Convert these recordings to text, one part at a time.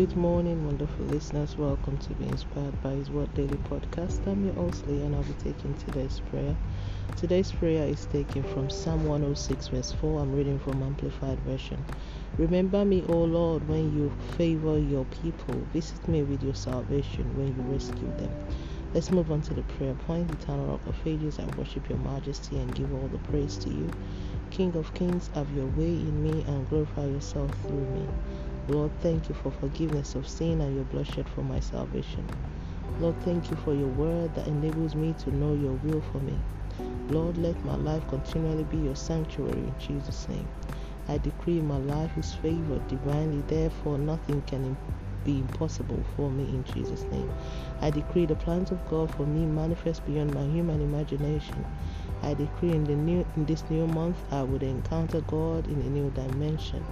Good morning, wonderful listeners. Welcome to be inspired by His Word Daily Podcast. I'm your host, Lee, and I'll be taking today's prayer. Today's prayer is taken from Psalm 106, verse 4. I'm reading from Amplified Version. Remember me, O Lord, when you favor your people. Visit me with your salvation when you rescue them. Let's move on to the prayer point. Eternal Rock of Ages, I worship your majesty and give all the praise to you. King of kings, have your way in me and glorify yourself through me. Lord, thank you for forgiveness of sin and your bloodshed for my salvation. Lord, thank you for your word that enables me to know your will for me. Lord, let my life continually be your sanctuary in Jesus' name. I decree my life is favored divinely, therefore, nothing can be impossible for me in Jesus' name. I decree the plans of God for me manifest beyond my human imagination. I decree in the new in this new month I would encounter God in a new dimension.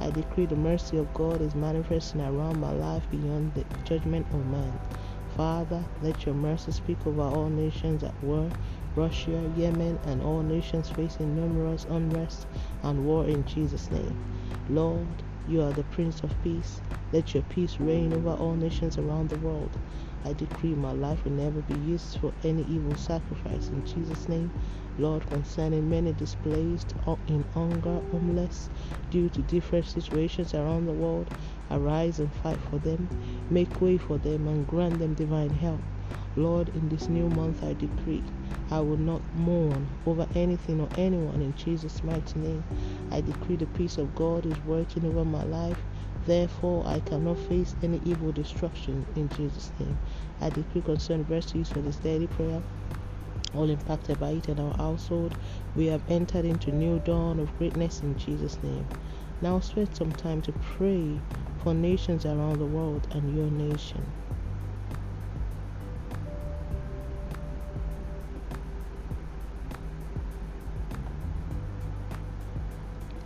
I decree the mercy of God is manifesting around my life beyond the judgment of man. Father, let your mercy speak over all nations at war, Russia, Yemen, and all nations facing numerous unrest and war in Jesus' name. Lord, you are the Prince of Peace. Let your peace reign over all nations around the world. I decree my life will never be used for any evil sacrifice. In Jesus' name, Lord, concerning many displaced in hunger, homeless, due to different situations around the world, arise and fight for them, make way for them, and grant them divine help. Lord, in this new month I decree I will not mourn over anything or anyone in Jesus' mighty name. I decree the peace of God is working over my life. Therefore, I cannot face any evil destruction in Jesus' name. I decree concerning verses for this daily prayer all impacted by it in our household. We have entered into new dawn of greatness in Jesus' name. Now spend some time to pray for nations around the world and your nation.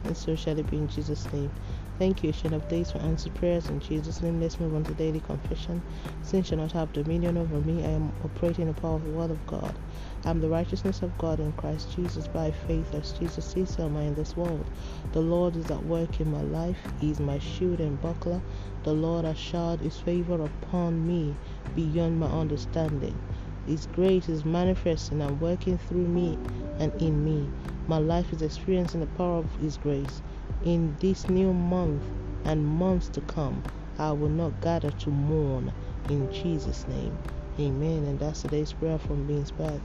And so shall it be in Jesus' name. Thank you, Ancient of Days, for answered prayers. In Jesus' name, let's move on to daily confession. Sin shall not have dominion over me. I am operating the power of the Word of God. I am the righteousness of God in Christ Jesus by faith, as Jesus sees am I in this world. The Lord is at work in my life. He is my shield and buckler. The Lord has showered His favor upon me beyond my understanding. His grace is manifesting and working through me and in me. My life is experiencing the power of His grace. In this new month and months to come, I will not gather to mourn. In Jesus' name, Amen. And that's today's prayer from being inspired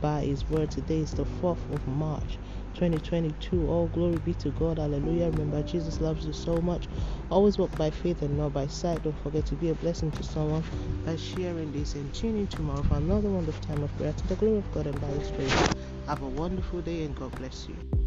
by His word. Today is the 4th of March. 2022. All glory be to God. Hallelujah. Remember, Jesus loves you so much. Always walk by faith and not by sight. Don't forget to be a blessing to someone by sharing this and tuning tomorrow for another wonderful time of prayer to the glory of God and by His grace. Have a wonderful day and God bless you.